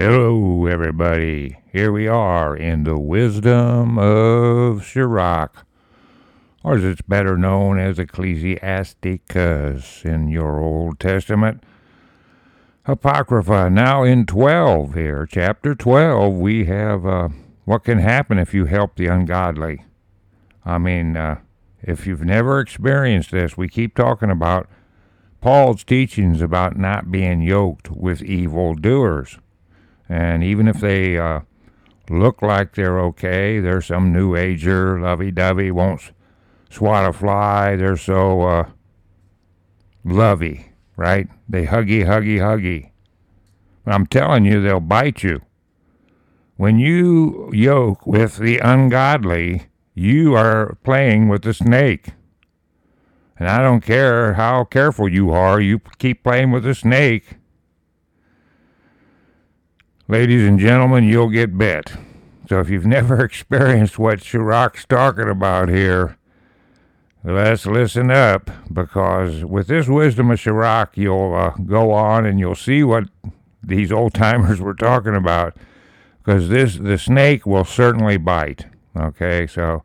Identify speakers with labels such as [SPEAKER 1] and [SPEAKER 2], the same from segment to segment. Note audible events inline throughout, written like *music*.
[SPEAKER 1] Hello, everybody. Here we are in the wisdom of Sirach, or as it's better known as Ecclesiasticus in your Old Testament. Apocrypha, now in 12 here, chapter 12, we have uh, what can happen if you help the ungodly. I mean, uh, if you've never experienced this, we keep talking about Paul's teachings about not being yoked with evil doers. And even if they uh, look like they're okay, they're some new ager, lovey dovey, won't swat a fly, they're so uh, lovey, right? They huggy, huggy, huggy. But I'm telling you, they'll bite you. When you yoke with the ungodly, you are playing with the snake. And I don't care how careful you are, you keep playing with the snake. Ladies and gentlemen, you'll get bit. So if you've never *laughs* experienced what Sirach's talking about here, let's listen up because with this wisdom of Sirach, you'll uh, go on and you'll see what these old timers *laughs* were talking about because this the snake will certainly bite. Okay, so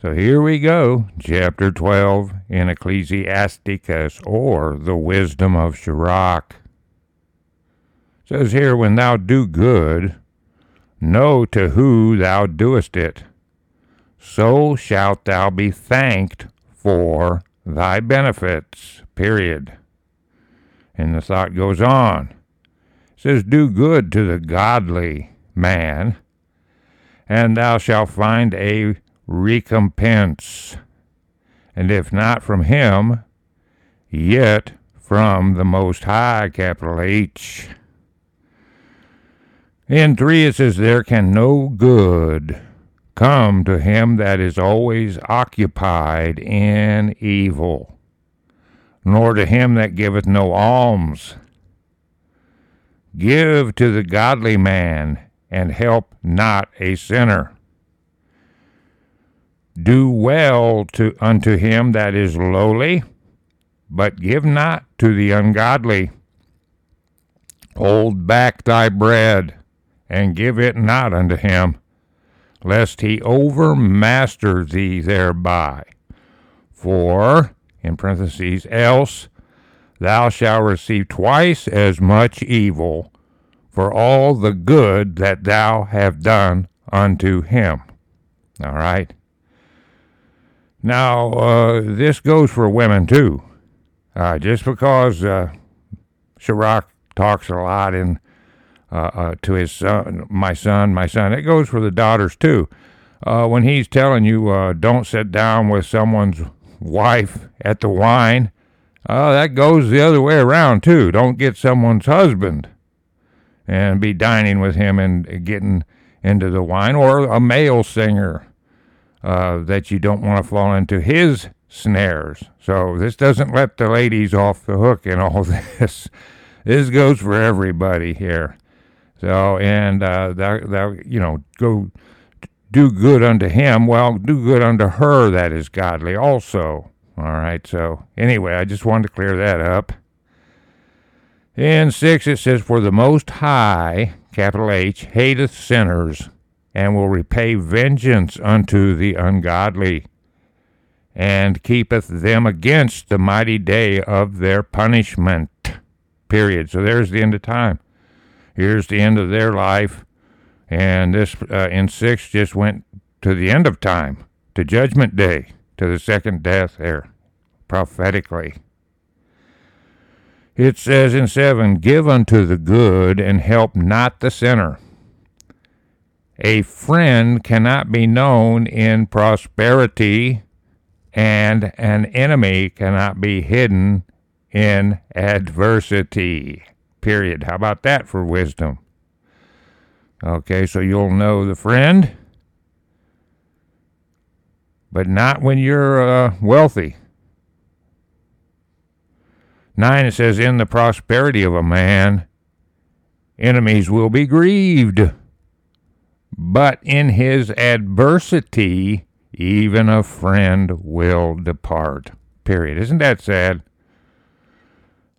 [SPEAKER 1] so here we go, chapter 12 in Ecclesiasticus, or the wisdom of Sirach. Says here, when thou do good, know to who thou doest it. So shalt thou be thanked for thy benefits. Period. And the thought goes on. It says, Do good to the godly man, and thou shalt find a recompense, and if not from him, yet from the Most High, capital H. In three it says, There can no good come to him that is always occupied in evil, nor to him that giveth no alms. Give to the godly man, and help not a sinner. Do well to unto him that is lowly, but give not to the ungodly. Hold back thy bread, and give it not unto him, lest he overmaster thee thereby. For, in parentheses, else thou shalt receive twice as much evil for all the good that thou have done unto him. All right? Now, uh, this goes for women too. Uh, just because uh, Sirach talks a lot in to his son, my son, my son, it goes for the daughters too. Uh, when he's telling you uh, don't sit down with someone's wife at the wine, uh, that goes the other way around too. Don't get someone's husband and be dining with him and getting into the wine, or a male singer uh, that you don't want to fall into his snares. So this doesn't let the ladies off the hook in all *laughs* this. This goes for everybody here. So and uh, that, that you know go do good unto him. Well, do good unto her that is godly also. All right. So anyway, I just wanted to clear that up. In six, it says, "For the Most High, capital H, hateth sinners." and will repay vengeance unto the ungodly, and keepeth them against the mighty day of their punishment. Period. So there's the end of time. Here's the end of their life. And this uh, in six just went to the end of time, to judgment day, to the second death there, prophetically. It says in seven, Give unto the good and help not the sinner. A friend cannot be known in prosperity, and an enemy cannot be hidden in adversity. Period. How about that for wisdom? Okay, so you'll know the friend, but not when you're uh, wealthy. Nine, it says, In the prosperity of a man, enemies will be grieved. But in his adversity, even a friend will depart. Period. Isn't that sad?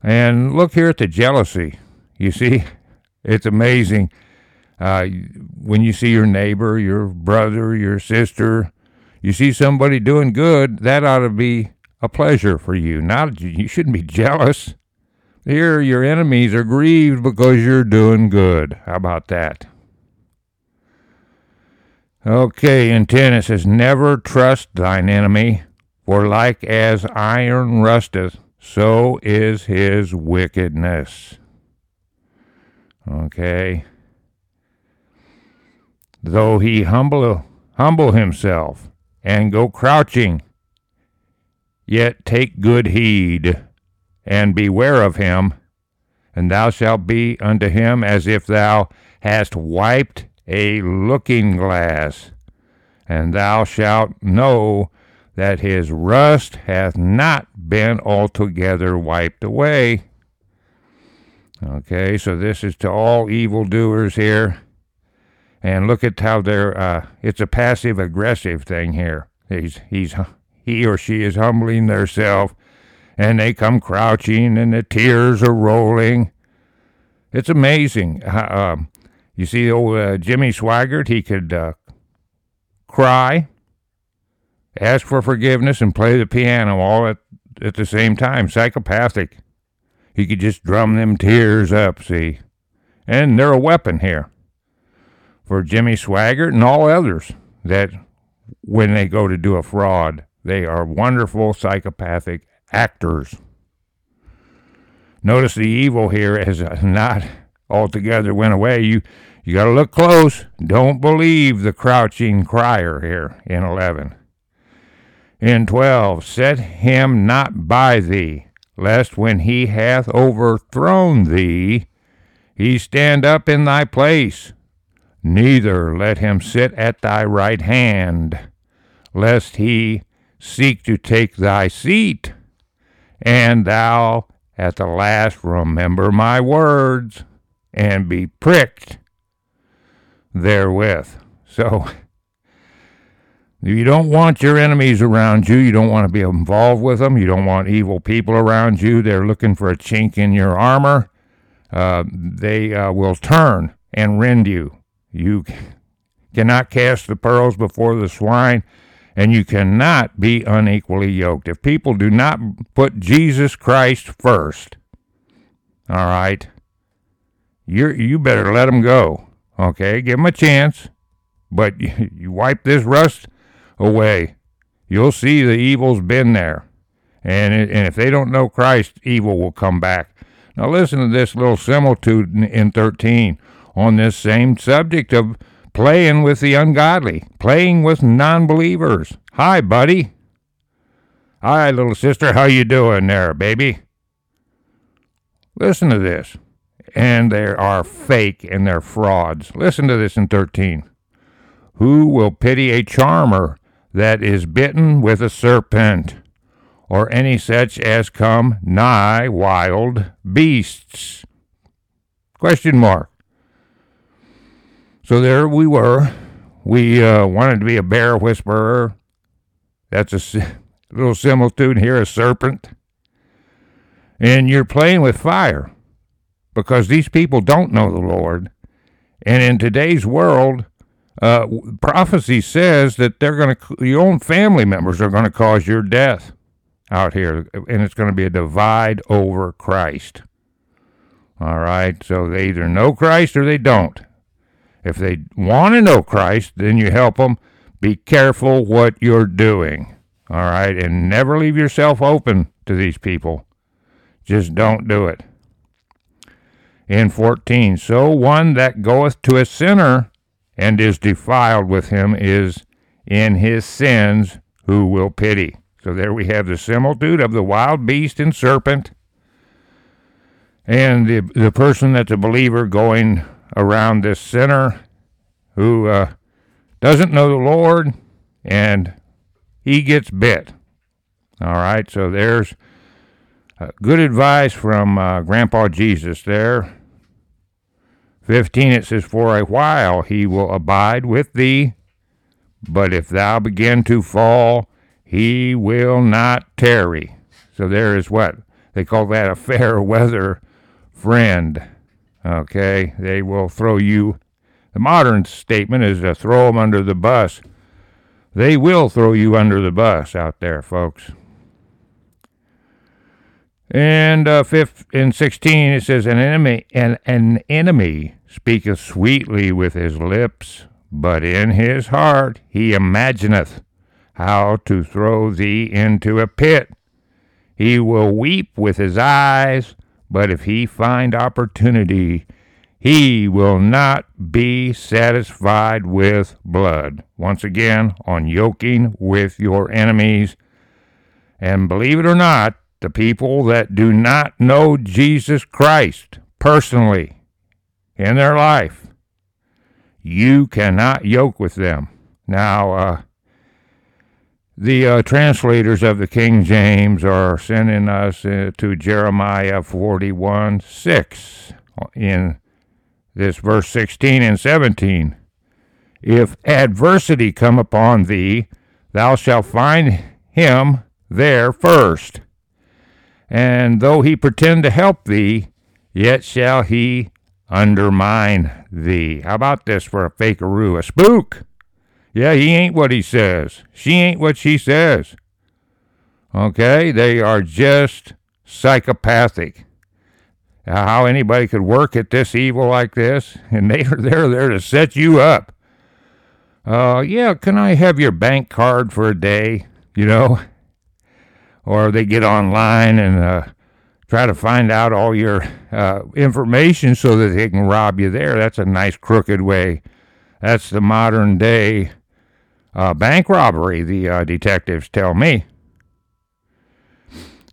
[SPEAKER 1] And look here at the jealousy. You see, It's amazing uh, when you see your neighbor, your brother, your sister, you see somebody doing good, that ought to be a pleasure for you. Not you shouldn't be *laughs* jealous. Here, your enemies are grieved because you're doing good. How about that? Okay, and 10 it says, Never trust thine enemy, for like as iron rusteth, so is his wickedness. Okay. Though he humble, humble himself and go crouching, yet take good heed and beware of him, and thou shalt be unto him as if thou hast wiped a looking glass, and thou shalt know that his rust hath not been altogether wiped away. Okay, so this is to all evildoers here. And look at how they're, uh, it's a passive aggressive thing here. He's, he's, he or she is humbling theirself, and they come crouching, and the tears are rolling. It's amazing. Uh, you see, old uh, Jimmy Swaggart, he could uh, cry, ask for forgiveness, and play the piano all at, at the same time. Psychopathic. He could just drum them tears up, see. And they're a weapon here for Jimmy Swaggart and all others that when they go to do a fraud, they are wonderful psychopathic actors. Notice the evil here has *laughs* not altogether went away. You you got to look close. Don't believe the crouching crier here in 11. In 12, set him not by thee, lest when he hath overthrown thee, he stand up in thy place. Neither let him sit at thy right hand, lest he seek to take thy seat, and thou at the last remember my words and be pricked therewith. So, *laughs* you don't want your enemies around you. You don't want to be involved with them. You don't want evil people around you. They're looking for a chink in your armor. Uh, they uh, will turn and rend you. You cannot cast the pearls before the swine, and you cannot be unequally yoked. If people do not put Jesus Christ first, all right, you you better let them go. Okay, give them a chance, but you, *laughs* you wipe this rust away. You'll see the evil's been there, and it, and if they don't know Christ, evil will come back. Now listen to this little similitude in, in 13 on this same subject of playing with the ungodly, playing with non-believers. Hi, buddy. Hi, little sister. How you doing there, baby? Listen to this and they are fake and they're frauds. Listen to this in 13. Who will pity a charmer that is bitten with a serpent, or any such as come nigh wild beasts? Question mark. So there we were. We uh, wanted to be a bear whisperer. That's a little similitude here, a serpent. And you're playing with fire because these people don't know the Lord. And in today's world, uh, prophecy says that they're going to, your own family members are going to cause your death out here, and it's going to be a divide over Christ. All right, so they either know Christ or they don't. If they want to know Christ, then you help them. Be careful what you're doing. All right, and never leave yourself open to these people. Just don't do it in 14. So one that goeth to a sinner and is defiled with him is in his sins who will pity. So there we have the similitude of the wild beast and serpent, and the, the person that's a believer going around this sinner who uh, doesn't know the Lord and he gets bit. All right, so there's uh, good advice from uh, Grandpa Jesus there. 15 it says, For a while he will abide with thee, but if thou begin to fall, he will not tarry. So there is what? They call that a fair *laughs* weather friend. Okay, they will throw you. The modern statement is to throw them under the bus. They will throw you under the bus out there, folks. And uh, fifth in sixteen, it says, "An enemy, an, an enemy speaketh sweetly with his lips, but in his heart he imagineth how to throw thee into a pit. He will weep with his eyes, but if he find opportunity, he will not be satisfied with blood. Once again, on yoking with your enemies. And believe it or not, the people that do not know Jesus Christ personally in their life, you cannot yoke with them. Now, uh, the uh, translators of the King James are sending us uh, to Jeremiah 41 6 in this verse 16 and 17. If adversity come upon thee, thou shalt find him there first. And though he pretend to help thee, yet shall he undermine thee. How about this for a fakeroo, a spook? Yeah, he ain't what he says. She ain't what she says. Okay? They are just psychopathic. How anybody could work at this evil like this, *laughs* and they are they're there to set you up. Uh, yeah, can I have your bank card for a day? You know, *laughs* or they get online and uh, try to find out all your uh, information so that they can rob you there. That's a nice crooked way. That's the modern day uh, bank robbery, the uh, detectives tell me.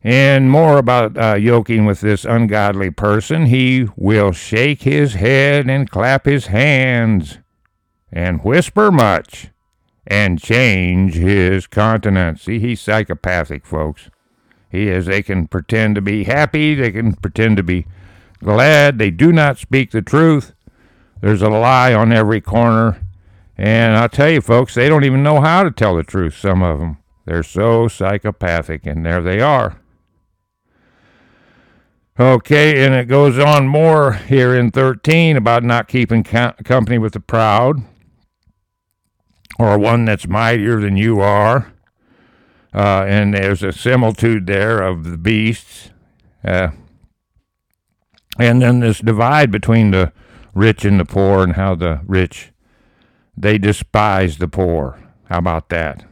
[SPEAKER 1] And more about uh, yoking with this ungodly person. He will shake his head and clap his hands and whisper much and change his countenance. See, he's psychopathic, folks. He is. They can pretend to be happy. They can pretend to be glad. They do not speak the truth. There's a lie on every corner. And I'll tell you, folks, they don't even know how to tell the truth, some of them. They're so psychopathic, and there they are. Okay, and it goes on more here in 13 about not keeping company with the proud or one that's mightier than you are. Uh, and there's a similitude there of the beasts. Uh, and then this divide between the rich and the poor, and how the rich they despise the poor. How about that?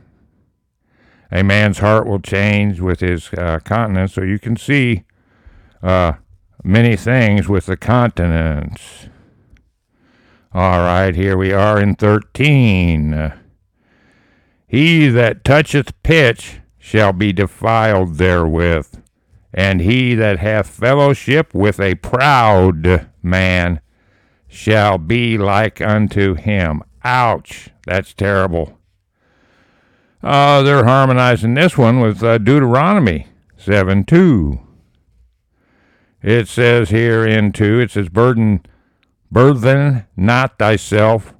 [SPEAKER 1] A man's heart will change with his uh, continence, so you can see uh, many things with the continents. All right, here we are in 13. He that toucheth pitch shall be defiled therewith, and he that hath fellowship with a proud man shall be like unto him. Ouch, that's terrible. Uh, they're harmonizing this one with uh, Deuteronomy 7 2. It says here in 2, it says, Burden, burthen not thyself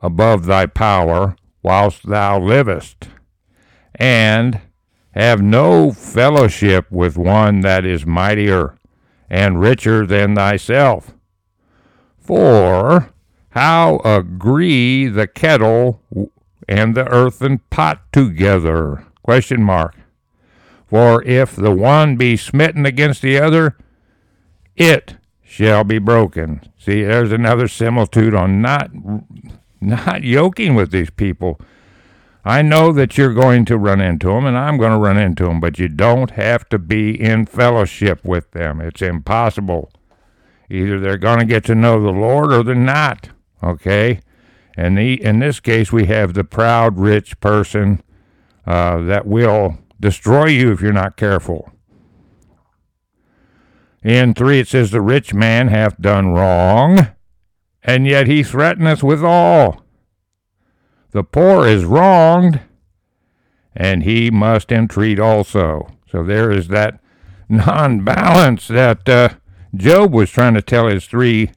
[SPEAKER 1] above thy power whilst thou livest, and have no fellowship with one that is mightier and richer than thyself. For how agree the kettle and the earthen pot together? Question mark. For if the one be smitten against the other, it shall be broken. See, there's another similitude on not not yoking with these people. I know that you're going to run into them, and I'm going to run into them, but you don't have to be in fellowship with them. It's impossible. Either they're going to get to know the Lord or they're not. Okay? And the, in this case, we have the proud, rich person uh, that will destroy you if you're not careful. In 3, it says, The rich man hath done wrong, and yet he threateneth withal. The poor is wronged, and he must entreat also. So there is that *laughs* non balance that uh, Job was trying to tell his three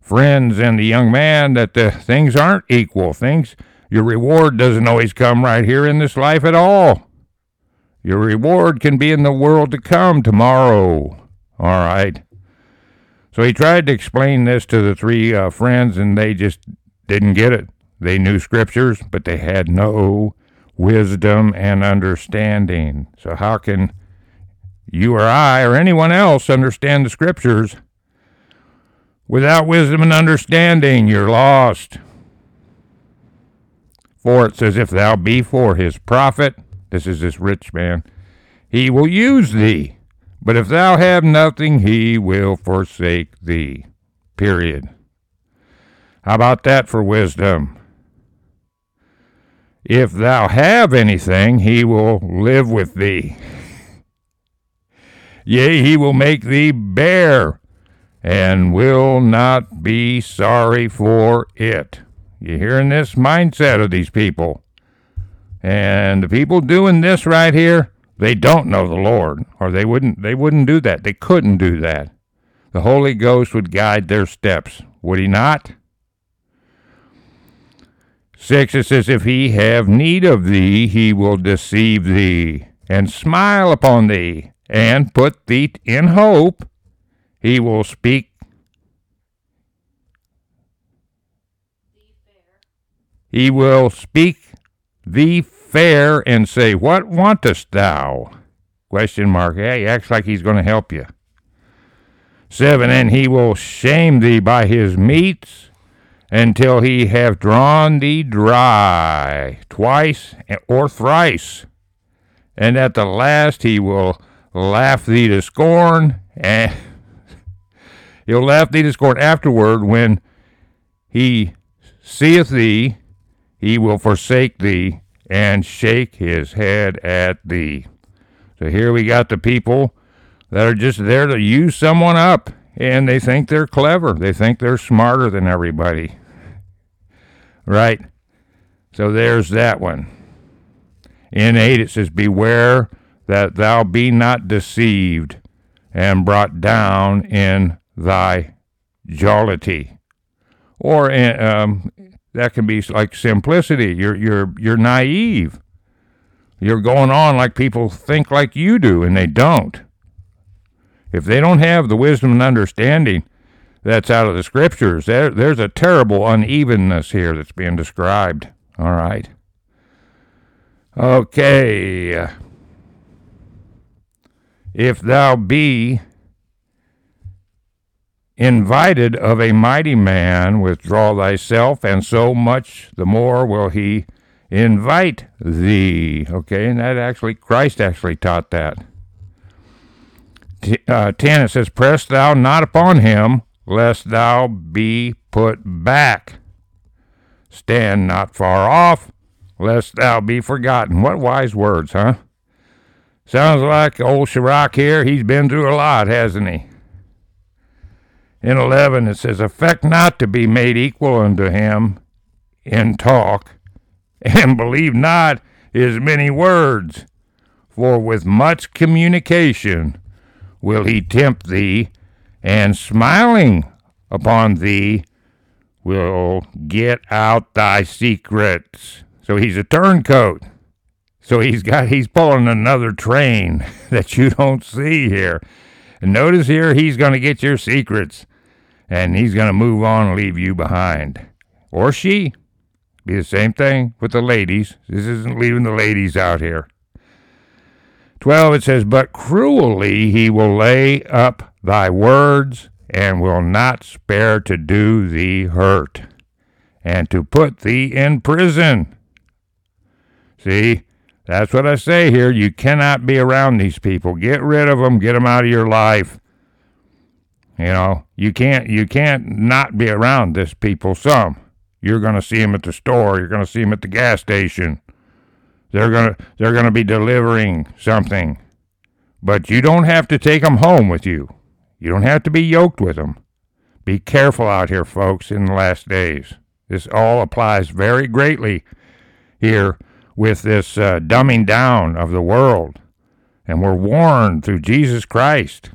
[SPEAKER 1] friends and the young man that the things aren't equal. Things, your reward doesn't always come right here in this life at all. Your reward can be in the world to come tomorrow. All right. So he tried to explain this to the three uh, friends, and they just didn't get it. They knew scriptures, but they had no wisdom and understanding. So, how can you or I or anyone else understand the scriptures without wisdom and understanding? You're lost. For it says, If thou be for his profit, this is this rich man, he will use thee. But if thou have nothing, he will forsake thee. Period. How about that for wisdom? If thou have anything, he will live with thee. *laughs* Yea, he will make thee bear, and will not be sorry for it. You hearing this mindset of these people? And the people doing this right here, they don't know the Lord, or they wouldn't they wouldn't do that. They couldn't do that. The Holy Ghost would guide their steps, would he not? Six, it says, If he have need of thee, he will deceive thee, and smile upon thee, and put thee in hope. He will speak. He will speak thee fair and say, What wantest thou? Question mark. Yeah, he acts like he's going to help you. Seven, and he will shame thee by his meats until he have drawn thee dry twice or thrice. And at the last he will laugh thee to scorn, and *laughs* he'll laugh thee to scorn afterward when he seeth thee, he will forsake thee and shake his head at thee. So here we got the people that are just there to use someone up and they think they're clever. They think they're smarter than everybody. Right? So there's that one. In 8 it says, Beware that thou be not deceived and brought down in thy jollity. Or in, um, that can be like simplicity. You're, you're, you're naive. You're going on like people think like you do, and they don't. If they don't have the wisdom and understanding that's out of the scriptures, there, there's a terrible unevenness here that's being described. All right. Okay. If thou be invited of a mighty man, withdraw thyself, and so much the more will he invite thee. Okay, and that actually, Christ actually taught that uh, 10, it says, Press thou not upon him, lest thou be put back. Stand not far off, lest thou be forgotten. What wise words, huh? Sounds like old Sirach here. He's been through a lot, hasn't he? In 11, it says, Affect not to be made equal unto him in talk, and believe not his many words, for with much communication will he tempt thee, and smiling upon thee will get out thy secrets. So he's a turncoat. So he's got he's pulling another train *laughs* that you don't see here. And notice here he's going to get your secrets and he's going to move on and leave you behind. Or she. Be the same thing with the ladies. This isn't leaving the ladies out here. 12 it says, But cruelly he will lay up thy words, and will not spare to do thee hurt, and to put thee in prison. See, that's what I say here. You cannot be around these people. Get rid of them. Get them out of your life. You know, you can't you can't not be around this people. Some you're going to see them at the store. You're going to see them at the gas station. They're gonna they're gonna be delivering something, but you don't have to take them home with you. You don't have to be yoked with them. Be careful out here, folks, in the last days. This all applies very greatly here with this uh, dumbing down of the world. And we're warned through Jesus Christ.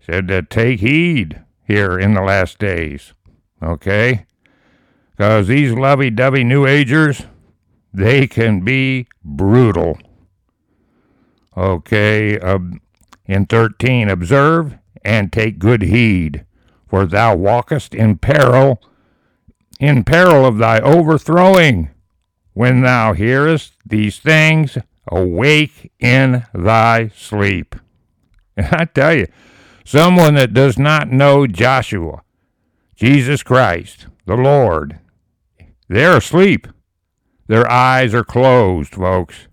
[SPEAKER 1] Said to take heed here in the last days. Okay? Because these lovey dovey New Agers, they can be brutal. Okay, uh, in 13, observe and take good heed, for thou walkest in peril, in peril of thy overthrowing. When thou hearest these things, awake in thy sleep. And I tell you, someone that does not know Joshua, Jesus Christ, the Lord, they're asleep. Their eyes are closed, folks.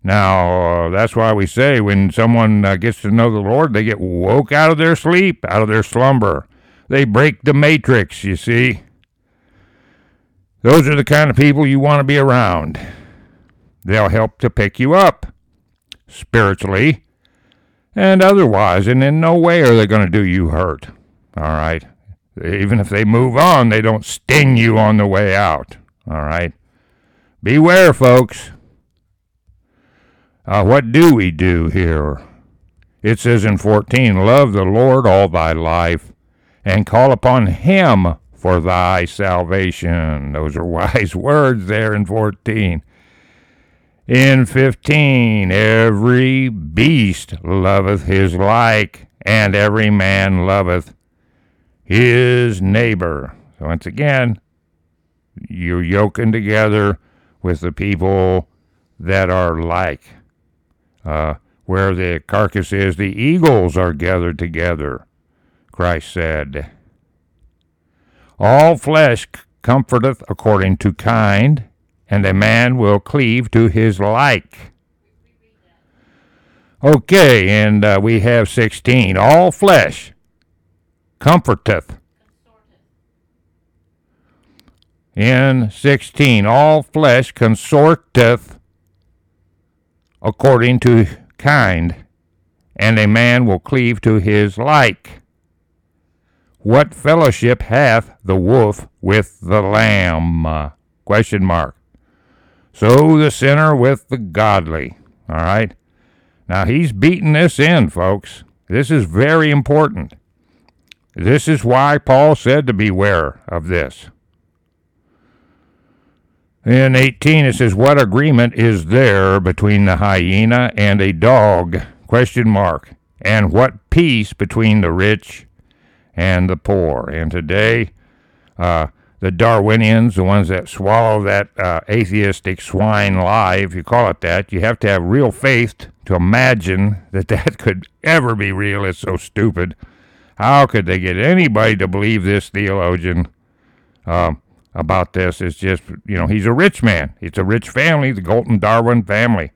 [SPEAKER 1] Now, uh, that's why we say when someone uh, gets to know the Lord, they get woke out of their sleep, out of their slumber. They break the matrix, you see. Those are the kind of people you want to be around. They'll help to pick you up spiritually and otherwise, and in no way are they going to do you hurt. All right? Even if they move on, they don't sting you on the way out. All right? Beware, folks. Uh, what do we do here? It says in 14, Love the Lord all thy life, and call upon him for thy salvation. Those are *laughs* wise words there in 14. In 15, every beast loveth his like, and every man loveth his neighbor. So once again, you're yoking together with the people that are like. Uh, where the carcass is, the eagles are gathered together, Christ said. All flesh comforteth according to kind, and a man will cleave to his like. Okay, and uh, we have 16. All flesh comforteth. In 16, all flesh consorteth according to kind, and a man will cleave to his like. What fellowship hath the wolf with the lamb? Question mark. So the sinner with the godly. All right. Now he's beating this in, folks. This is very important. This is why Paul said to beware of this. In 18 it says, What agreement is there between the hyena and a dog? Question mark. And what peace between the rich and the poor? And today, uh, the Darwinians, the ones that swallow that uh, atheistic swine lie, if you call it that, you have to have real faith to imagine that *laughs* that could ever be real. It's so stupid. How could they get anybody to believe this theologian? Um, about this It's just, you know, he's a rich man. It's a rich family, the Galton Darwin family.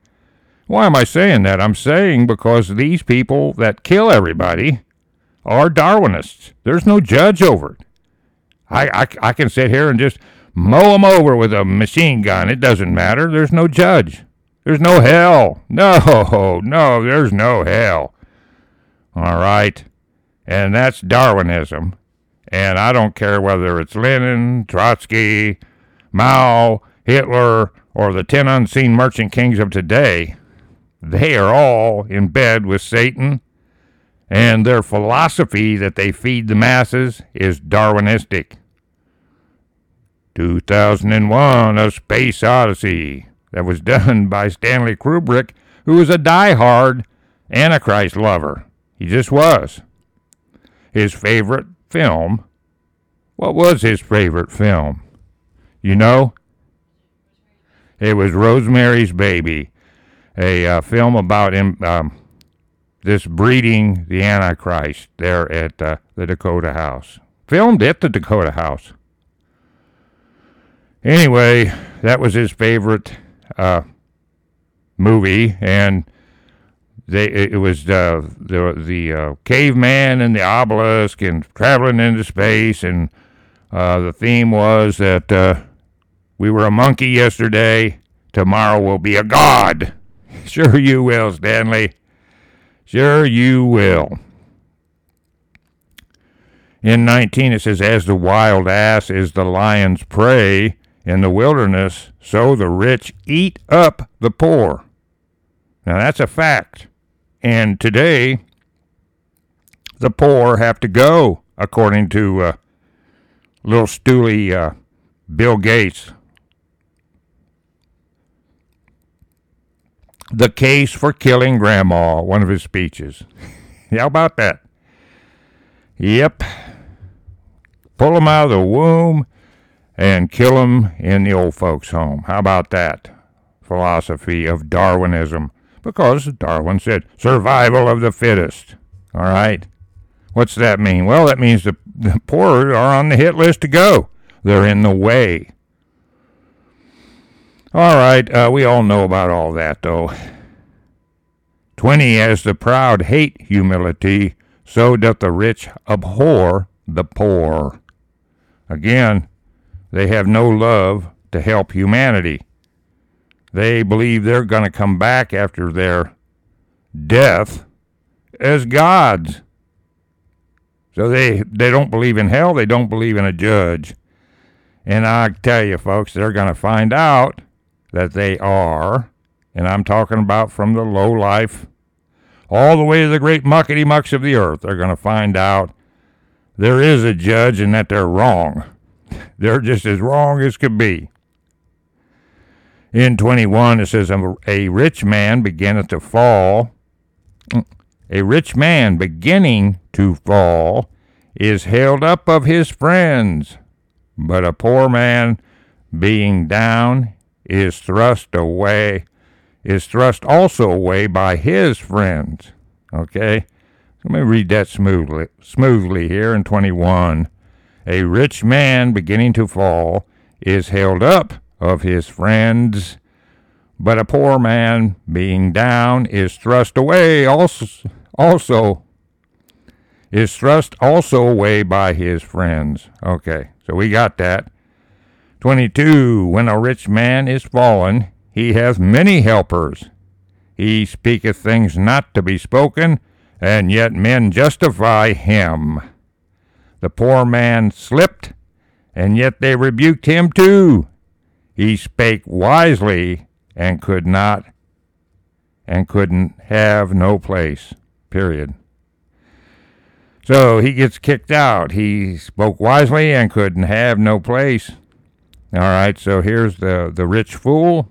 [SPEAKER 1] Why am I saying that? I'm saying because these people that kill everybody are Darwinists. There's no judge over it. I, I, I can sit here and just mow them over with a machine gun. It doesn't matter. There's no judge. There's no hell. No, *laughs* no, there's no hell. All right. And that's Darwinism. And I don't care whether it's Lenin, Trotsky, Mao, Hitler, or the ten unseen merchant kings of today. They are all in bed with Satan, and their philosophy that they feed the masses is Darwinistic. 2001 A Space Odyssey, that was *laughs* done by Stanley Kubrick, who was a die-hard Antichrist lover. He just was. His favorite film. What was his favorite film? You know? It was Rosemary's Baby, a uh, film about um, this breeding the Antichrist there at uh, the Dakota House. Filmed at the Dakota House. Anyway, that was his favorite uh, movie, and they it was uh, the the uh, caveman and the obelisk and traveling into space and uh, the theme was that uh, we were a monkey yesterday tomorrow we'll be a god *laughs* sure you will stanley sure you will. In 19 it says as the wild ass is the lion's prey in the wilderness so the rich eat up the poor. Now that's a fact. And today, the poor have to go, according to uh, little stooly uh, Bill Gates. The case for killing grandma, one of his speeches. How about that? Yep. Pull Pull 'em out of the womb and kill kill 'em in the old folks' home. How about that? Philosophy of Darwinism. Because Darwin said survival of the fittest. All right. What's that mean? Well, that means the, the poor are on the hit list to go. They're in the way. All right, uh, we all know about all that, though. 20. As the proud hate humility, so doth the rich abhor the poor. Again, they have no love to help humanity. They believe they're going to come back after their death as gods. So they, they don't believe in hell, they don't believe in a judge. And I tell you, folks, they're going to find out that they are, and I'm talking about from the low life all the way to the great muckety mucks of the earth, they're going to find out there is a judge and that they're wrong. *laughs* They're just as wrong as could be. In 21, it says, A rich man beginneth to fall. A rich man beginning to fall is held up of his friends, but a poor man being down is thrust away, is thrust also away by his friends. Okay? Let me read that smoothly, smoothly here in 21. A rich man beginning to fall is held up of his friends, but a poor man being down is thrust away also, also is thrust also away by his friends. Okay, so we got that. 22. When a rich man is fallen, he hath many helpers. He speaketh things not to be spoken, and yet men justify him. The poor man slipped, and yet they rebuked him too. He spake wisely, and could not, and couldn't have no place. Period. So he gets kicked out. He spoke wisely and couldn't have no place. All right, so here's the, the rich fool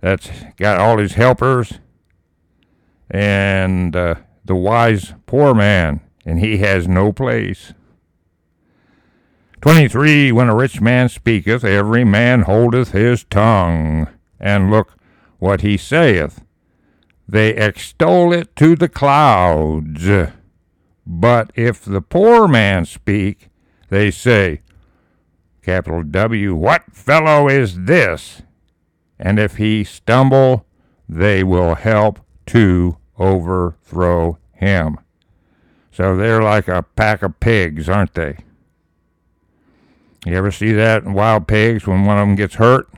[SPEAKER 1] that's got all his helpers and uh, the wise poor man, and he has no place. 23. When a rich man speaketh, every man holdeth his tongue, and look what he saith. They extol it to the clouds. But if the poor man speak, they say, capital W, what fellow is this? And if he stumble, they will help to overthrow him. So they're like a pack of pigs, aren't they? You ever see that in wild pigs when one of them gets hurt?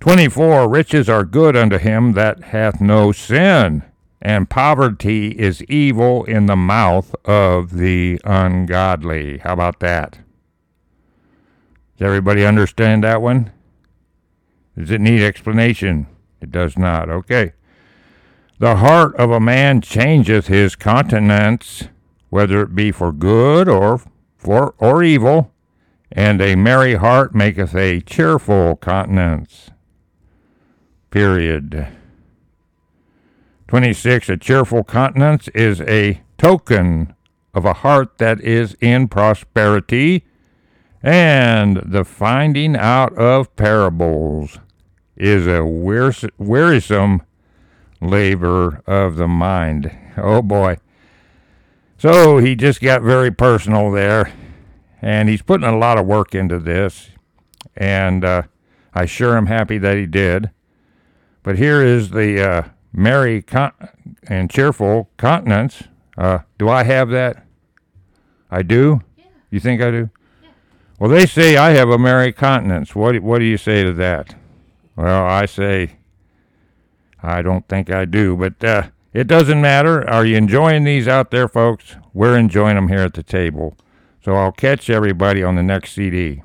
[SPEAKER 1] 24 Riches are good unto him that hath no sin, and poverty is evil in the mouth of the ungodly. How about that? Does everybody understand that one? Does it need explanation? It does not. Okay. The heart of a man changeth his countenance, whether it be for good or for or evil, and a merry heart maketh a cheerful countenance. Period. 26. A cheerful countenance is a token of a heart that is in prosperity, and the finding out of parables is a wearisome labor of the mind. Oh boy. So he just got very personal there, and he's putting a lot of work into this, and uh, I sure am happy that he did. But here is the uh, merry con- and cheerful countenance. Uh, do I have that? I do.
[SPEAKER 2] Yeah.
[SPEAKER 1] You think I do?
[SPEAKER 2] Yeah.
[SPEAKER 1] Well, they say I have a merry countenance. What What do you say to that? Well, I say I don't think I do, but uh, it doesn't matter. Are you enjoying these out there, folks? We're enjoying them here at the table. So I'll catch everybody on the next CD.